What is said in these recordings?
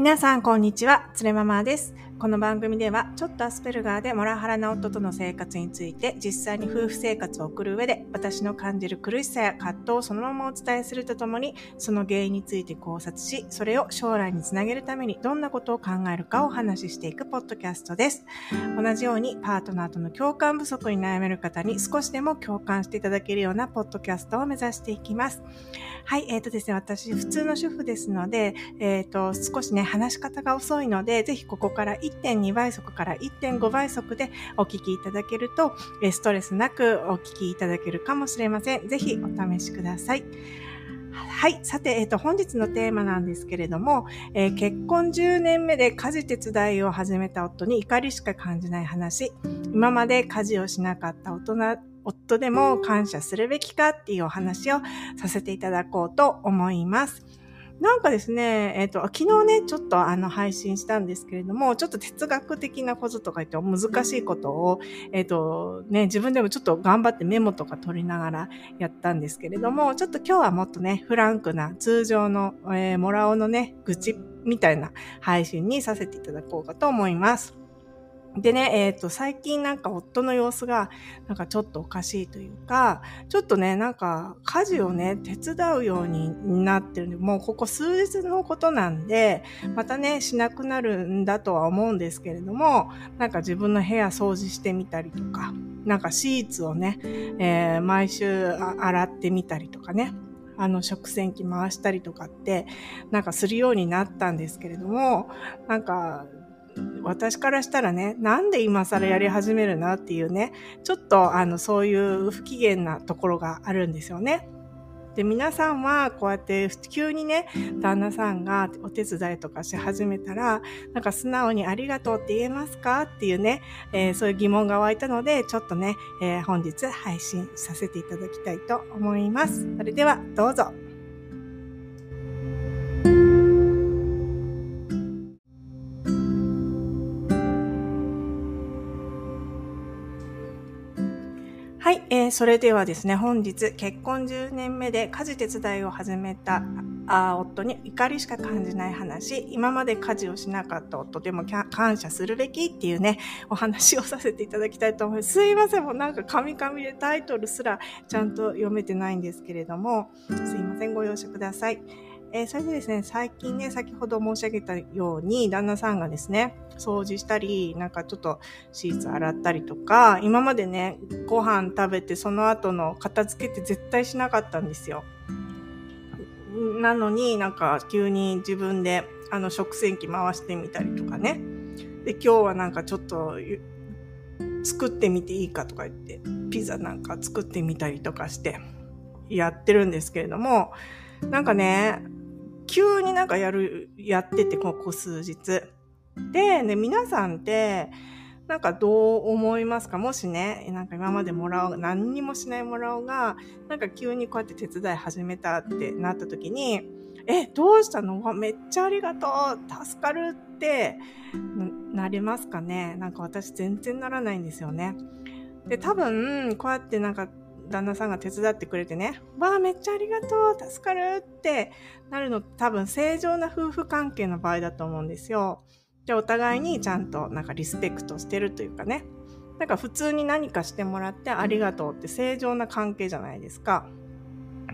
皆さん、こんにちは。つれママです。この番組では、ちょっとアスペルガーでモラハラな夫との生活について、実際に夫婦生活を送る上で、私の感じる苦しさや葛藤をそのままお伝えするとともに、その原因について考察し、それを将来につなげるためにどんなことを考えるかをお話ししていくポッドキャストです。同じように、パートナーとの共感不足に悩める方に少しでも共感していただけるようなポッドキャストを目指していきます。はい、えっ、ー、とですね、私、普通の主婦ですので、えっ、ー、と、少しね、話し方が遅いので、ぜひここから1.2倍速から1.5倍速でお聞きいただけると、ストレスなくお聞きいただけるかもしれません。ぜひお試しください。はい。さて、えっ、ー、と、本日のテーマなんですけれども、えー、結婚10年目で家事手伝いを始めた夫に怒りしか感じない話。今まで家事をしなかった大人、夫でも感謝するべきかっていうお話をさせていただこうと思います。なんかですね、えっ、ー、と、昨日ね、ちょっとあの配信したんですけれども、ちょっと哲学的なこととか言って難しいことを、えっ、ー、とね、自分でもちょっと頑張ってメモとか取りながらやったんですけれども、ちょっと今日はもっとね、フランクな通常の、えー、モラオのね、愚痴みたいな配信にさせていただこうかと思います。でね、えっ、ー、と、最近なんか夫の様子が、なんかちょっとおかしいというか、ちょっとね、なんか家事をね、手伝うようになってるんで、もうここ数日のことなんで、またね、しなくなるんだとは思うんですけれども、なんか自分の部屋掃除してみたりとか、なんかシーツをね、えー、毎週洗ってみたりとかね、あの食洗機回したりとかって、なんかするようになったんですけれども、なんか私からしたらね、なんで今更やり始めるなっていうね、ちょっとあのそういう不機嫌なところがあるんですよね。で、皆さんはこうやって急にね、旦那さんがお手伝いとかし始めたら、なんか素直にありがとうって言えますかっていうね、えー、そういう疑問が湧いたので、ちょっとね、えー、本日配信させていただきたいと思います。それではどうぞ。ー、それではですね、本日結婚10年目で家事手伝いを始めたあ夫に怒りしか感じない話、今まで家事をしなかった夫でも感謝するべきっていうね、お話をさせていただきたいと思います。すいません、もうなんかカミカミでタイトルすらちゃんと読めてないんですけれども、すいません、ご容赦ください。えー、それでですね、最近ね、先ほど申し上げたように、旦那さんがですね、掃除したり、なんかちょっとシーツ洗ったりとか、今までね、ご飯食べてその後の片付けって絶対しなかったんですよ。なのになんか急に自分であの食洗機回してみたりとかね。で、今日はなんかちょっと作ってみていいかとか言って、ピザなんか作ってみたりとかしてやってるんですけれども、なんかね、急になんかやる、やってて、ここ数日。で、ね、皆さんって、なんかどう思いますか？もしね、なんか今までもらおう、何にもしないもらおうが、なんか急にこうやって手伝い始めたってなった時に、え、どうしたの？めっちゃありがとう助かるってなりますかね？なんか私全然ならないんですよね。で、多分、こうやってなんか旦那さんが手伝ってくれてね、わあ、めっちゃありがとう、助かるってなるの多分正常な夫婦関係の場合だと思うんですよ。で、お互いにちゃんとなんかリスペクトしてるというかね。なんか普通に何かしてもらってありがとうって正常な関係じゃないですか。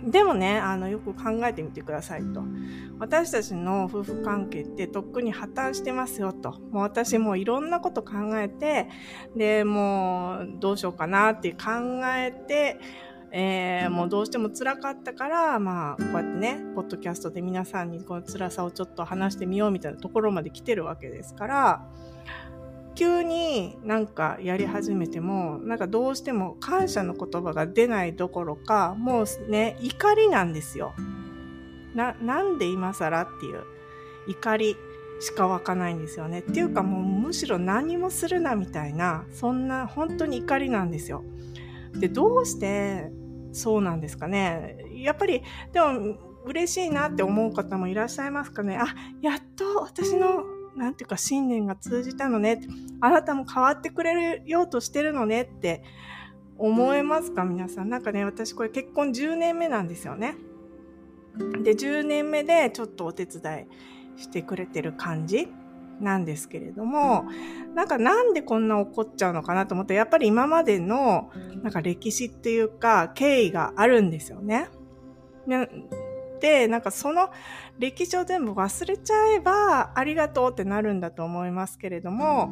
でもね、あの、よく考えてみてくださいと。私たちの夫婦関係ってとっくに破綻してますよと。もう私もいろんなこと考えて、で、もうどうしようかなって考えて、えー、もうどうしても辛かったから、まあ、こうやってね、ポッドキャストで皆さんにこの辛さをちょっと話してみようみたいなところまで来てるわけですから、急になんかやり始めても、なんかどうしても感謝の言葉が出ないどころか、もうね、怒りなんですよ。な、なんで今更っていう怒りしか湧かないんですよね。っていうかもうむしろ何もするなみたいな、そんな本当に怒りなんですよ。で、どうしてそうなんですかね。やっぱり、でも嬉しいなって思う方もいらっしゃいますかね。あ、やっと私のなんていうか信念が通じたのね。あなたも変わってくれようとしてるのねって思えますか？皆さん。なんかね、私これ結婚10年目なんですよね。で、10年目でちょっとお手伝いしてくれてる感じなんですけれども、なんかなんでこんな怒っちゃうのかなと思って、やっぱり今までのなんか歴史っていうか経緯があるんですよね。で、なんかその歴史を全部忘れちゃえばありがとうってなるんだと思いますけれども、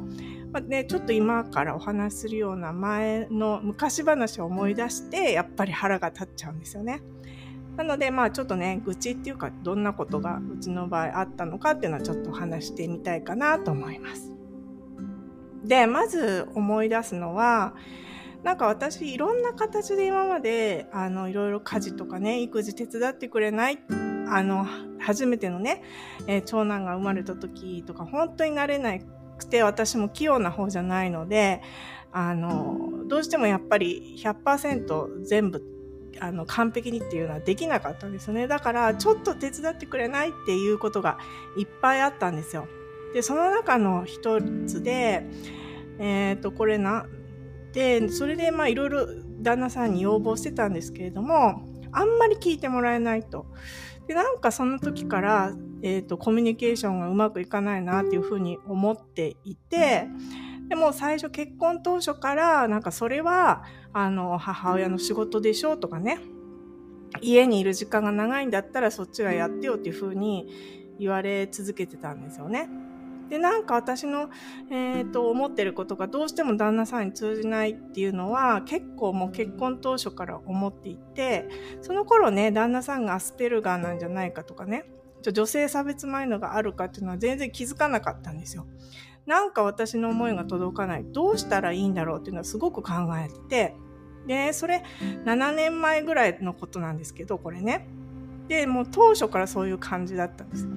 まあね、ちょっと今からお話しするような前の昔話を思い出してやっぱり腹が立っちゃうんですよね。なので、まあちょっとね、愚痴っていうか、どんなことがうちの場合あったのかっていうのはちょっと話してみたいかなと思います。で、まず思い出すのは、なんか私いろんな形で今まであのいろいろ家事とかね育児手伝ってくれないあの初めてのね、えー、長男が生まれた時とか本当になれなくて私も器用な方じゃないのであのどうしてもやっぱり100%全部あの完璧にっていうのはできなかったんですよね。だからちょっと手伝ってくれないっていうことがいっぱいあったんですよ。でその中の一つでえっ、ー、とこれなで、それでまあいろいろ旦那さんに要望してたんですけれども、あんまり聞いてもらえないと。で、なんかその時から、え、ー、と、コミュニケーションがうまくいかないなっていうふうに思っていて、でも最初結婚当初から、なんかそれは、あの、母親の仕事でしょうとかね、家にいる時間が長いんだったらそっちはやってよっていうふうに言われ続けてたんですよね。で、なんか私の、え、ー、と、思ってることがどうしても旦那さんに通じないっていうのは結構もう結婚当初から思っていて、その頃ね、旦那さんがアスペルガーなんじゃないかとかね、女性差別マインドがあるかっていうのは全然気づかなかったんですよ。なんか私の思いが届かない。どうしたらいいんだろうっていうのはすごく考えてて、で、それ7年前ぐらいのことなんですけど、これね。で、もう当初からそういう感じだったんです。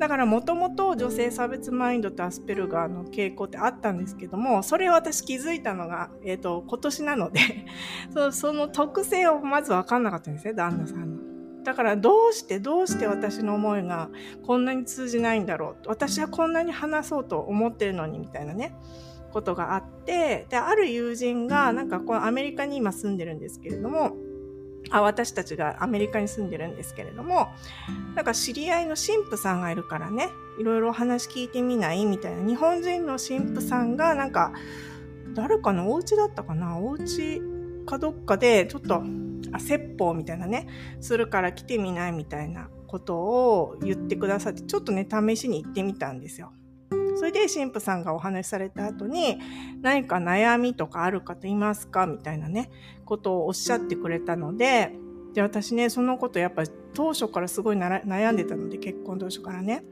だからもともと女性差別マインドとアスペルガーの傾向ってあったんですけども、それを私気づいたのが、えっ、ー、と、今年なので そ、その特性をまず分かんなかったんですね、旦那さんの。だからどうしてどうして私の思いがこんなに通じないんだろう私はこんなに話そうと思ってるのにみたいなねことがあってである友人がなんかこのアメリカに今住んでるんですけれどもあ私たちがアメリカに住んでるんですけれども、なんか知り合いの神父さんがいるからね、いろいろ話聞いてみないみたいな。日本人の神父さんがなんか、誰かのお家だったかなお家かどっかで、ちょっと、あ、説法みたいなね、するから来てみないみたいなことを言ってくださって、ちょっとね、試しに行ってみたんですよ。それで神父さんがお話しされた後に、何か悩みとかある方いますか？みたいなね、ことをおっしゃってくれたので、で、私ね、そのことやっぱ当初からすごい悩んでたので、結婚当初からね。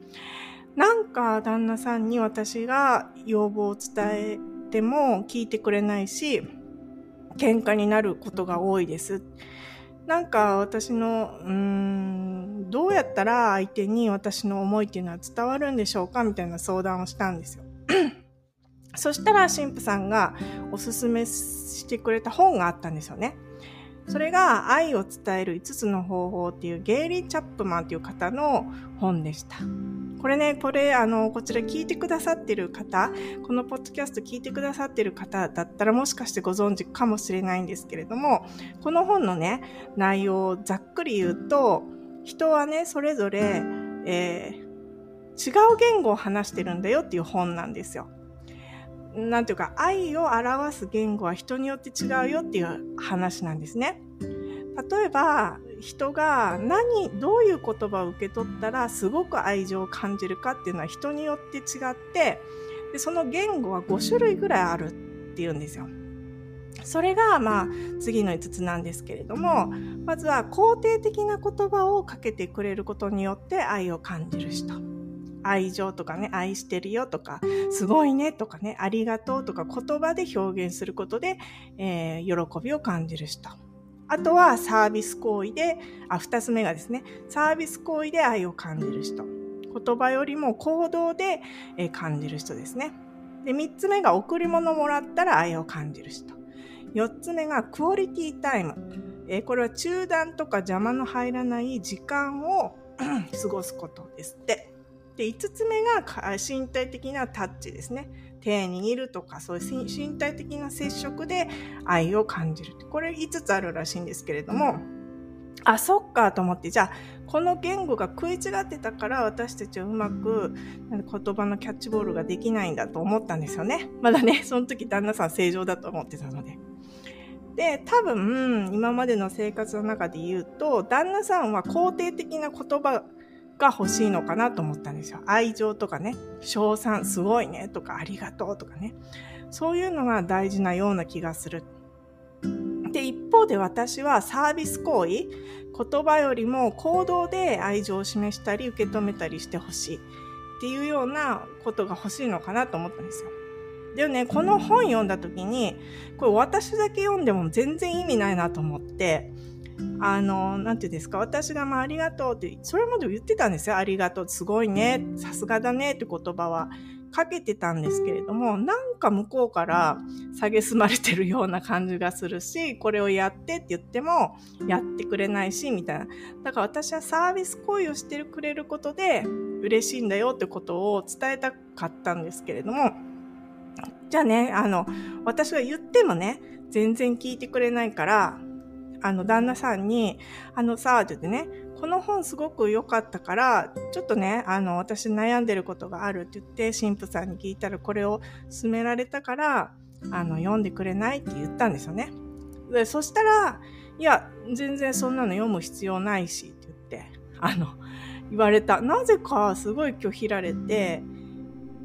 なんか旦那さんに私が要望を伝えても聞いてくれないし、喧嘩になることが多いです。なんか私の、うーん、どうやったら相手に私の思いっていうのは伝わるんでしょうかみたいな相談をしたんですよ。そしたら神父さんがおすすめしてくれた本があったんですよね。それが愛を伝える5つの方法っていうゲイリー・チャップマンっていう方の本でした。これね、これ、あの、こちら聞いてくださってる方、このポッドキャスト聞いてくださってる方だったらもしかしてご存知かもしれないんですけれども、この本のね、内容をざっくり言うと、人はね、それぞれ、えー、違う言語を話してるんだよっていう本なんですよ。なんていうか、愛を表す言語は人によって違うよっていう話なんですね。例えば、人が何、どういう言葉を受け取ったらすごく愛情を感じるかっていうのは人によって違って、でその言語は5種類ぐらいあるっていうんですよ。それが、まあ、次の5つなんですけれども、まずは肯定的な言葉をかけてくれることによって愛を感じる人。愛情とかね、愛してるよとか、すごいねとかね、ありがとうとか言葉で表現することで、えー、喜びを感じる人。あとはサービス行為で、あ、二つ目がですね、サービス行為で愛を感じる人。言葉よりも行動で感じる人ですね。で、三つ目が贈り物もらったら愛を感じる人。四つ目がクオリティタイム。えこれは中断とか邪魔の入らない時間を 過ごすことですって。で、5つ目が身体的なタッチですね。手握るとか、そういう身体的な接触で愛を感じる。これ5つあるらしいんですけれども、あ、そっかと思って、じゃあ、この言語が食い違ってたから私たちはうまく言葉のキャッチボールができないんだと思ったんですよね。まだね、その時旦那さん正常だと思ってたので。で、多分、今までの生活の中で言うと、旦那さんは肯定的な言葉が欲しいのかなと思ったんですよ。愛情とかね、称賛、すごいねとか、ありがとうとかね。そういうのが大事なような気がする。で、一方で私はサービス行為、言葉よりも行動で愛情を示したり受け止めたりしてほしいっていうようなことが欲しいのかなと思ったんですよ。でもね、この本読んだ時に、これ私だけ読んでも全然意味ないなと思って、あの、なんていうんですか、私がまあありがとうって、それまで言ってたんですよ。ありがとう、すごいね、さすがだねって言葉はかけてたんですけれども、なんか向こうから蔑まれてるような感じがするし、これをやってって言ってもやってくれないし、みたいな。だから私はサービス行為をしてくれることで嬉しいんだよってことを伝えたかったんですけれども、じゃあね、あの、私が言ってもね、全然聞いてくれないから、あの、旦那さんに、あのさ、って言ってね、この本すごく良かったから、ちょっとね、あの、私悩んでることがあるって言って、神父さんに聞いたらこれを勧められたから、あの、読んでくれないって言ったんですよね。で、そしたら、いや、全然そんなの読む必要ないしって言って、あの、言われた。なぜかすごい拒否られて、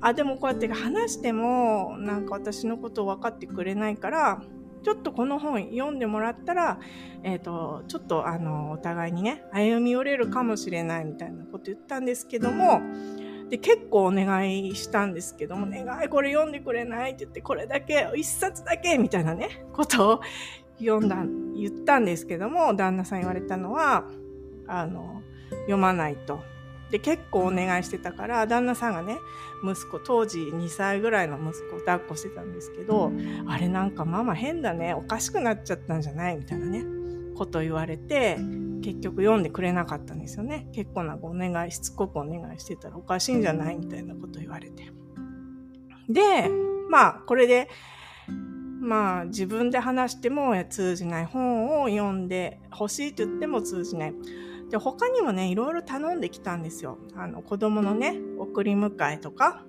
あ、でもこうやって話しても、なんか私のことを分かってくれないから、ちょっとこの本読んでもらったら、えっ、ー、と、ちょっとあの、お互いにね、歩み寄れるかもしれないみたいなこと言ったんですけども、で、結構お願いしたんですけども、願いこれ読んでくれない？って言って、これだけ、一冊だけみたいなね、ことを読んだ、言ったんですけども、旦那さん言われたのは、あの、読まないと。で、結構お願いしてたから、旦那さんがね、息子、当時2歳ぐらいの息子を抱っこしてたんですけど、あれなんかママ変だね、おかしくなっちゃったんじゃないみたいなね、こと言われて、結局読んでくれなかったんですよね。結構なんかお願い、しつこくお願いしてたらおかしいんじゃないみたいなこと言われて。で、まあ、これで、まあ、自分で話しても通じない本を読んで欲しいって言っても通じない。で、他にもね、いろいろ頼んできたんですよ。あの、子供のね、送り迎えとか、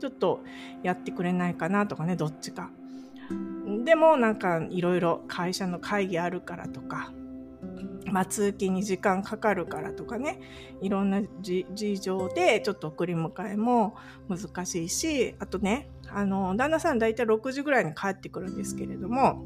ちょっとやってくれないかなとかね、どっちか。でも、なんか、いろいろ会社の会議あるからとか、まあ、通勤に時間かかるからとかね、いろんな事情でちょっと送り迎えも難しいし、あとね、あの、旦那さん大体6時ぐらいに帰ってくるんですけれども、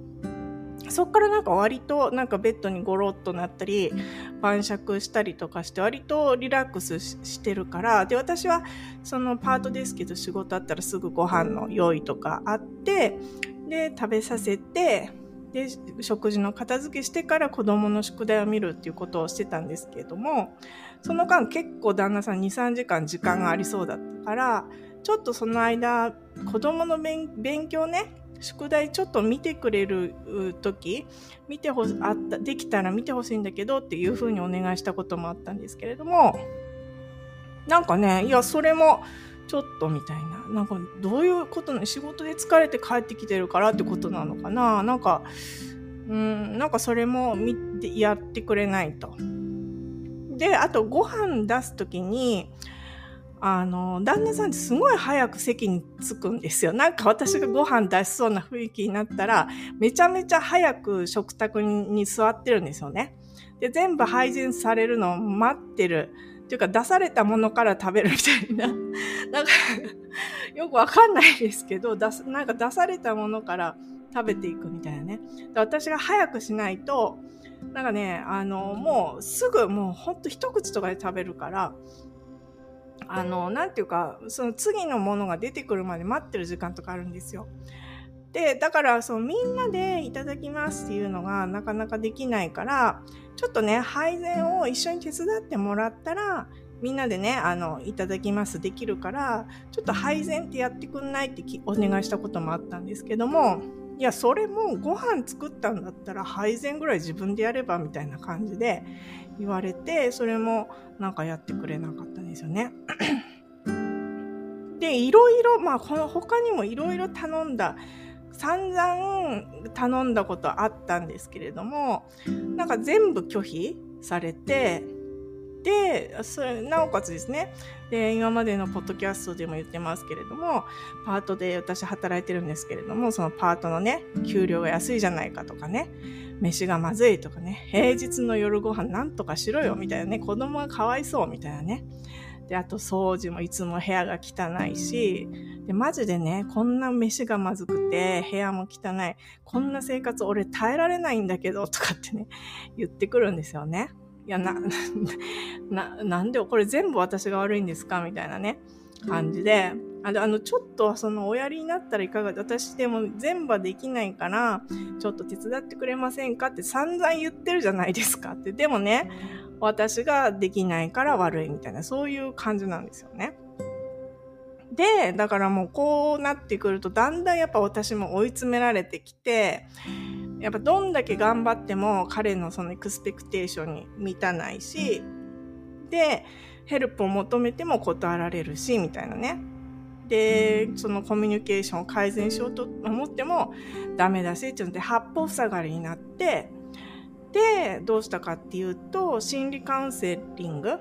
そっからなんか割となんかベッドにゴロッとなったり、晩酌したりとかして割とリラックスしてるから、で、私はそのパートですけど仕事あったらすぐご飯の用意とかあって、で、食べさせて、で、食事の片付けしてから子供の宿題を見るっていうことをしてたんですけれども、その間結構旦那さん2、3時間時間がありそうだったから、ちょっとその間、子供の勉強ね、宿題ちょっと見てくれる時見てほあったできたら見てほしいんだけどっていうふうにお願いしたこともあったんですけれどもなんかねいやそれもちょっとみたいななんかどういうことな仕事で疲れて帰ってきてるからってことなのかななんかうんなんかそれも見てやってくれないと。であとご飯出す時にあの、旦那さんってすごい早く席に着くんですよ。なんか私がご飯出しそうな雰囲気になったら、めちゃめちゃ早く食卓に座ってるんですよね。で、全部配膳されるのを待ってる。っていうか出されたものから食べるみたいな。なんかよくわかんないですけど、出す、なんか出されたものから食べていくみたいなね。で私が早くしないと、なんかね、あの、もうすぐもうほんと一口とかで食べるから、あの、なんていうか、その次のものが出てくるまで待ってる時間とかあるんですよ。で、だから、そのみんなでいただきますっていうのがなかなかできないから、ちょっとね、配膳を一緒に手伝ってもらったら、みんなでね、あの、いただきますできるから、ちょっと配膳ってやってくんないってお願いしたこともあったんですけども、いや、それもご飯作ったんだったら配膳ぐらい自分でやればみたいな感じで、言われて、それもなんかやってくれなかったんですよね。で、いろいろ、まあ、この他にもいろいろ頼んだ、散々頼んだことあったんですけれども、なんか全部拒否されて、で、それ、なおかつですね、で、今までのポッドキャストでも言ってますけれども、パートで私働いてるんですけれども、そのパートのね、給料が安いじゃないかとかね、飯がまずいとかね、平日の夜ご飯なんとかしろよみたいなね、子供がかわいそうみたいなね。で、あと掃除もいつも部屋が汚いし、で、マジでね、こんな飯がまずくて、部屋も汚い、こんな生活俺耐えられないんだけど、とかってね、言ってくるんですよね。いや、な、な、なんで、これ全部私が悪いんですか？みたいなね、感じで、あの、ちょっとそのおやりになったらいかが私でも全部はできないから、ちょっと手伝ってくれませんか？って散々言ってるじゃないですかって。でもね、私ができないから悪いみたいな、そういう感じなんですよね。で、だからもうこうなってくると、だんだんやっぱ私も追い詰められてきて、やっぱどんだけ頑張っても彼のそのエクスペクテーションに満たないし、で、ヘルプを求めても断られるし、みたいなね。で、そのコミュニケーションを改善しようと思ってもダメだし、っていうので八方塞がりになって、で、どうしたかっていうと、心理カウンセリング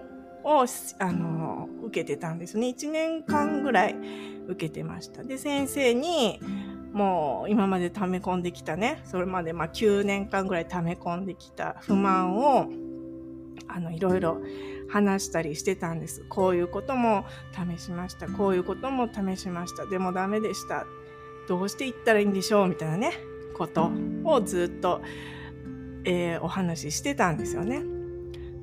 を、あの、受けてたんですね。1年間ぐらい受けてました。で、先生に、もう今まで溜め込んできたね、それまでまあ9年間ぐらい溜め込んできた不満を、あの、いろいろ話したりしてたんです。こういうことも試しました。こういうことも試しました。でもダメでした。どうしていったらいいんでしょう？みたいなね、ことをずっと、えー、お話ししてたんですよね。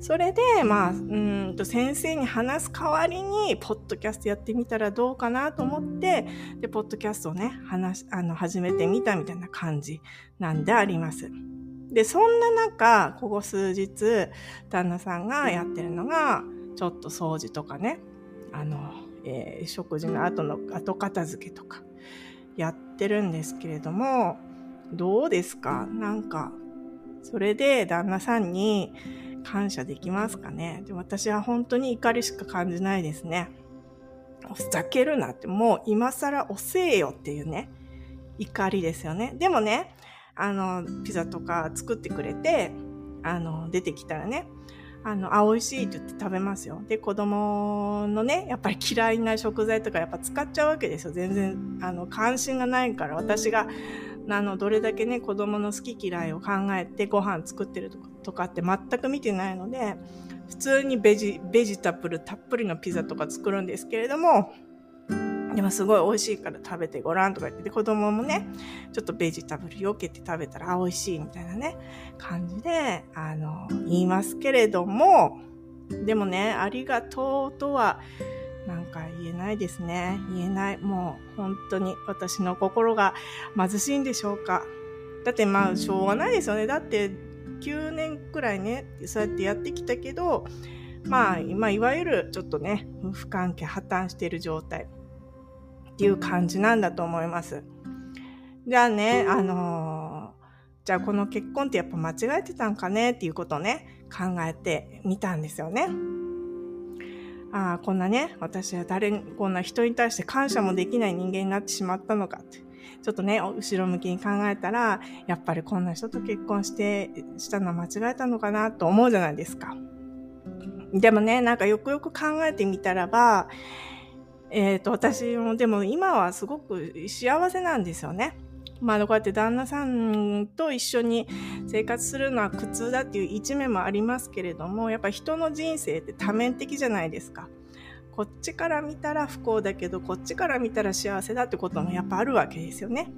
それで、まあ、うんと先生に話す代わりに、ポッドキャストやってみたらどうかなと思って、で、ポッドキャストをね、話、あの、始めてみたみたいな感じなんであります。で、そんな中、ここ数日、旦那さんがやってるのが、ちょっと掃除とかね、あの、えー、食事の後の後片付けとか、やってるんですけれども、どうですか？なんか、それで旦那さんに、感謝できますかねで私は本当に怒りしか感じないですね。ふざけるなって、もう今更遅えよっていうね、怒りですよね。でもね、あの、ピザとか作ってくれて、あの、出てきたらね、あの、あ、美味しいって言って食べますよ。で、子供のね、やっぱり嫌いな食材とかやっぱ使っちゃうわけですよ。全然、あの、関心がないから、私があの、どれだけね、子供の好き嫌いを考えてご飯作ってるとかって全く見てないので、普通にベジ、ベジタブルたっぷりのピザとか作るんですけれども、でもすごい美味しいから食べてごらんとか言って、で子供もね、ちょっとベジタブル避けて食べたら、美味しいみたいなね、感じで、あの、言いますけれども、でもね、ありがとうとはなんか言えないですね。言えない。もう本当に私の心が貧しいんでしょうか。だってまあしょうがないですよね。だって9年くらいね、そうやってやってきたけど、まあ、まあ、いわゆるちょっとね、夫婦関係破綻している状態っていう感じなんだと思います。じゃあね、あのー、じゃあこの結婚ってやっぱ間違えてたんかねっていうことをね、考えてみたんですよね。ああ、こんなね、私は誰、こんな人に対して感謝もできない人間になってしまったのかって。ちょっとね、後ろ向きに考えたら、やっぱりこんな人と結婚して、したのは間違えたのかなと思うじゃないですか。でもね、なんかよくよく考えてみたらば、えっ、ー、と、私もでも今はすごく幸せなんですよね。まあ、こうやって旦那さんと一緒に生活するのは苦痛だっていう一面もありますけれども、やっぱ人の人生って多面的じゃないですか。こっちから見たら不幸だけど、こっちから見たら幸せだってこともやっぱあるわけですよね。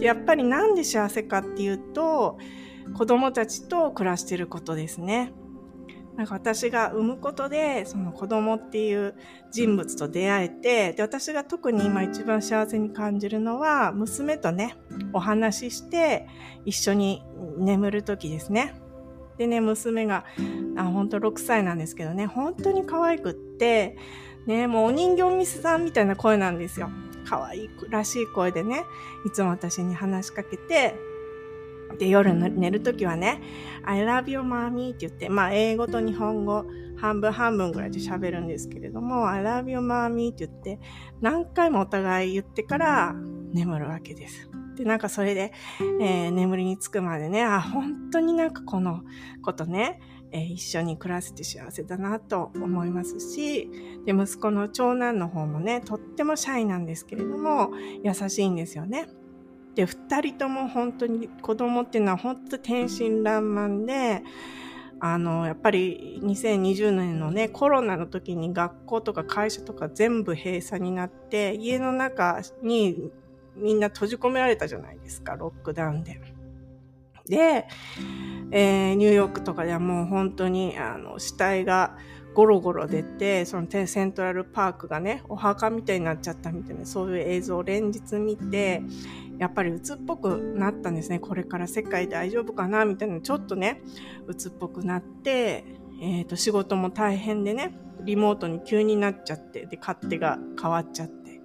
やっぱりなんで幸せかっていうと、子供たちと暮らしてることですね。なんか私が産むことで、その子供っていう人物と出会えて、で、私が特に今一番幸せに感じるのは、娘とね、お話しして、一緒に眠る時ですね。でね、娘が、あ、本当6歳なんですけどね、本当に可愛くって、ね、もうお人形ミスさんみたいな声なんですよ。可愛いらしい声でね、いつも私に話しかけて、で、夜寝るときはね、I love you, mommy って言って、まあ、英語と日本語半分半分ぐらいで喋るんですけれども、I love you, mommy って言って、何回もお互い言ってから眠るわけです。で、なんかそれで、えー、眠りにつくまでね、あ、本当になんかこのことね、えー、一緒に暮らせて幸せだなと思いますし、で、息子の長男の方もね、とってもシャイなんですけれども、優しいんですよね。で、二人とも本当に子供っていうのは本当天真爛漫で、あの、やっぱり2020年のね、コロナの時に学校とか会社とか全部閉鎖になって、家の中にみんな閉じ込められたじゃないですか、ロックダウンで。で、えー、ニューヨークとかではもう本当に、あの、死体がゴロゴロ出て、そのセントラルパークがね、お墓みたいになっちゃったみたいな、そういう映像を連日見て、やっぱり鬱っぽくなったんですね。これから世界大丈夫かな？みたいな、ちょっとね、鬱っぽくなって、えっ、ー、と、仕事も大変でね、リモートに急になっちゃって、で、勝手が変わっちゃって。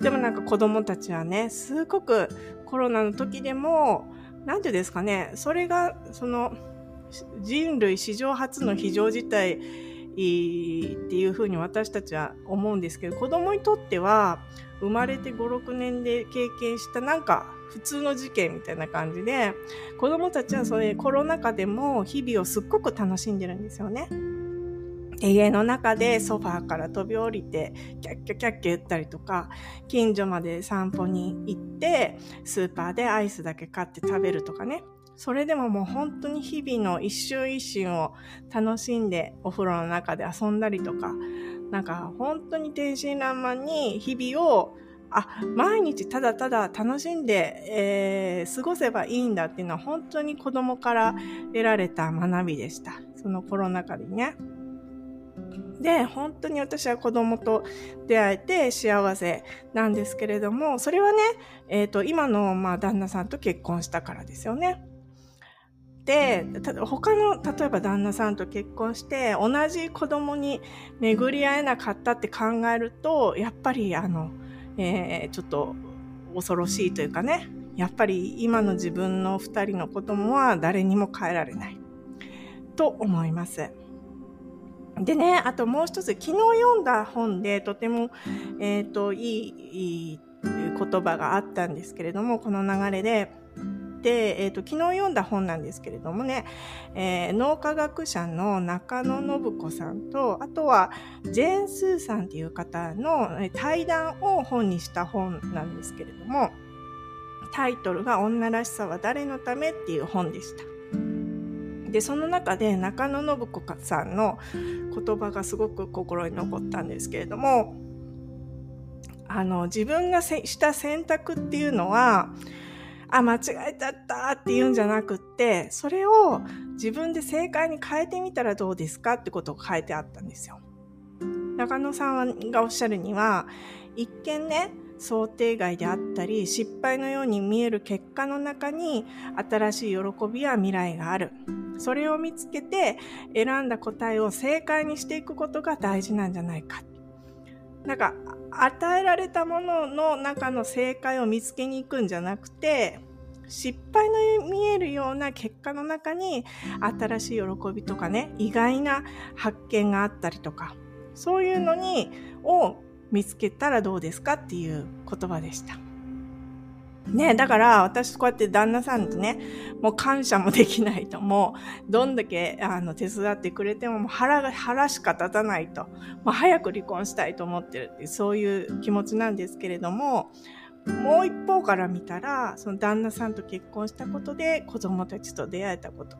でもなんか子供たちはね、すごくコロナの時でも、なんていうんですかね、それが、その、人類史上初の非常事態っていうふうに私たちは思うんですけど、子供にとっては、生まれて5、6年で経験したなんか普通の事件みたいな感じで、子供たちはそれコロナ禍でも日々をすっごく楽しんでるんですよね。家の中でソファーから飛び降りて、キャッキャキャッキャ言ったりとか、近所まで散歩に行って、スーパーでアイスだけ買って食べるとかね。それでももう本当に日々の一瞬一瞬を楽しんでお風呂の中で遊んだりとか、なんか本当に天真爛漫に日々をあ、毎日ただただ楽しんで、えー、過ごせばいいんだっていうのは本当に子供から得られた学びでした。そのコロナ禍でね。で、本当に私は子供と出会えて幸せなんですけれども、それはね、えっ、ー、と、今の、まあ、旦那さんと結婚したからですよね。で、他の、例えば旦那さんと結婚して、同じ子供に巡り合えなかったって考えると、やっぱりあの、えー、ちょっと恐ろしいというかね、やっぱり今の自分の二人の子供は誰にも変えられない。と思います。でね、あともう一つ、昨日読んだ本でとても、えっ、ー、と、いい、いい言葉があったんですけれども、この流れで、で、えっ、ー、と、昨日読んだ本なんですけれどもね、えー、脳科学者の中野信子さんと、あとは、ジェーン・スーさんっていう方の対談を本にした本なんですけれども、タイトルが女らしさは誰のためっていう本でした。で、その中で中野信子さんの言葉がすごく心に残ったんですけれども、あの、自分がした選択っていうのは、あ、間違えちゃったって言うんじゃなくって、それを自分で正解に変えてみたらどうですかってことを書いてあったんですよ。中野さんがおっしゃるには、一見ね、想定外であったり、失敗のように見える結果の中に新しい喜びや未来がある。それを見つけて選んだ答えを正解にしていくことが大事なんじゃないか。なんか、与えられたものの中の正解を見つけに行くんじゃなくて、失敗の見えるような結果の中に新しい喜びとかね、意外な発見があったりとか、そういうのに、を見つけたらどうですかっていう言葉でした。ね、だから私こうやって旦那さんとね、もう感謝もできないと、もうどんだけあの手伝ってくれてももう腹が、腹しか立たないと、もう早く離婚したいと思ってるって、そういう気持ちなんですけれども、もう一方から見たら、その旦那さんと結婚したことで子供たちと出会えたこと。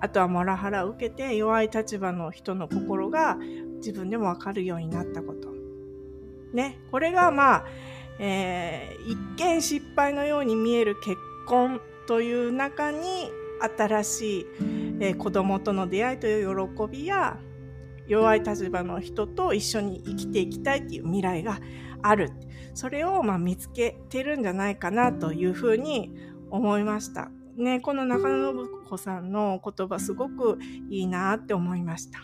あとはモラハラを受けて弱い立場の人の心が自分でもわかるようになったこと。ね。これがまあ、えー、一見失敗のように見える結婚という中に新しい、えー、子供との出会いという喜びや弱い立場の人と一緒に生きていきたいっていう未来がある。それをまあ見つけてるんじゃないかなというふうに思いました。ね、この中野信子さんの言葉すごくいいなって思いました。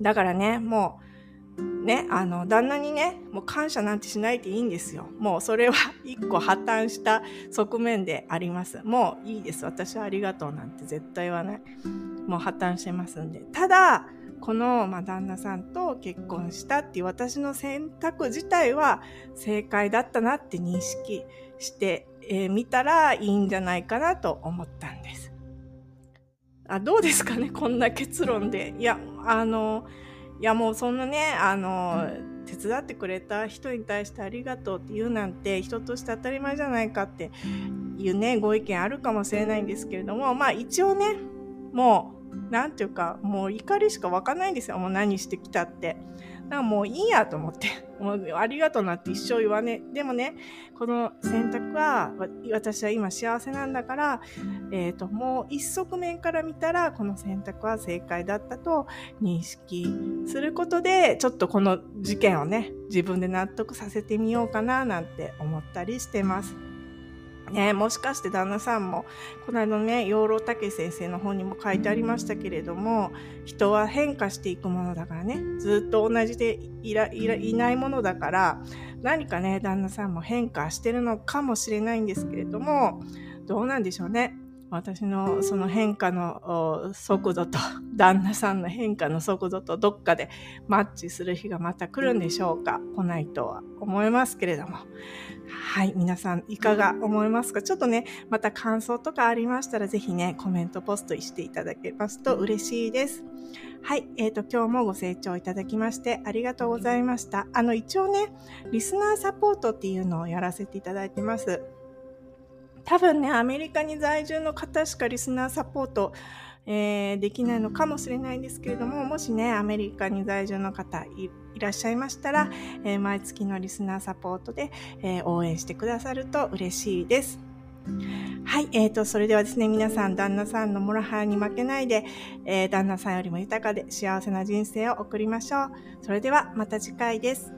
だからね、もうね、あの、旦那にね、もう感謝なんてしないでいいんですよ。もうそれは 一個破綻した側面であります。もういいです。私はありがとうなんて絶対言わない。もう破綻してますんで。ただ、この、まあ、旦那さんと結婚したっていう私の選択自体は正解だったなって認識してみ、えー、たらいいんじゃないかなと思ったんです。あどうですかねこんな結論で。いや、あの、いやもうそんなね、あの、手伝ってくれた人に対してありがとうって言うなんて人として当たり前じゃないかっていうね、ご意見あるかもしれないんですけれども、まあ一応ね、もう、なんていうか、もう怒りしかわかないんですよ。もう何してきたって。だかもういいやと思って、もうありがとうなって一生言わねでもね、この選択は、私は今幸せなんだから、えっ、ー、と、もう一側面から見たら、この選択は正解だったと認識することで、ちょっとこの事件をね、自分で納得させてみようかななんて思ったりしてます。ね、もしかして旦那さんも、この間ね、養老孟先生の本にも書いてありましたけれども、人は変化していくものだからね、ずっと同じでいらいらいないものだから、何かね、旦那さんも変化してるのかもしれないんですけれども、どうなんでしょうね。私のその変化の速度と 旦那さんの変化の速度とどっかでマッチする日がまた来るんでしょうか？来ないとは思いますけれども。はい、皆さんいかが思いますか？ちょっとね、また感想とかありましたらぜひね、コメントポストしていただけますと嬉しいです。はい、えっ、ー、と、今日もご清聴いただきましてありがとうございました。あの、一応ね、リスナーサポートっていうのをやらせていただいてます。多分ね、アメリカに在住の方しかリスナーサポート、えー、できないのかもしれないんですけれども、もしね、アメリカに在住の方いらっしゃいましたら、えー、毎月のリスナーサポートで、えー、応援してくださると嬉しいです。はい、えーと、それではですね、皆さん、旦那さんのモラハラに負けないで、えー、旦那さんよりも豊かで幸せな人生を送りましょう。それでは、また次回です。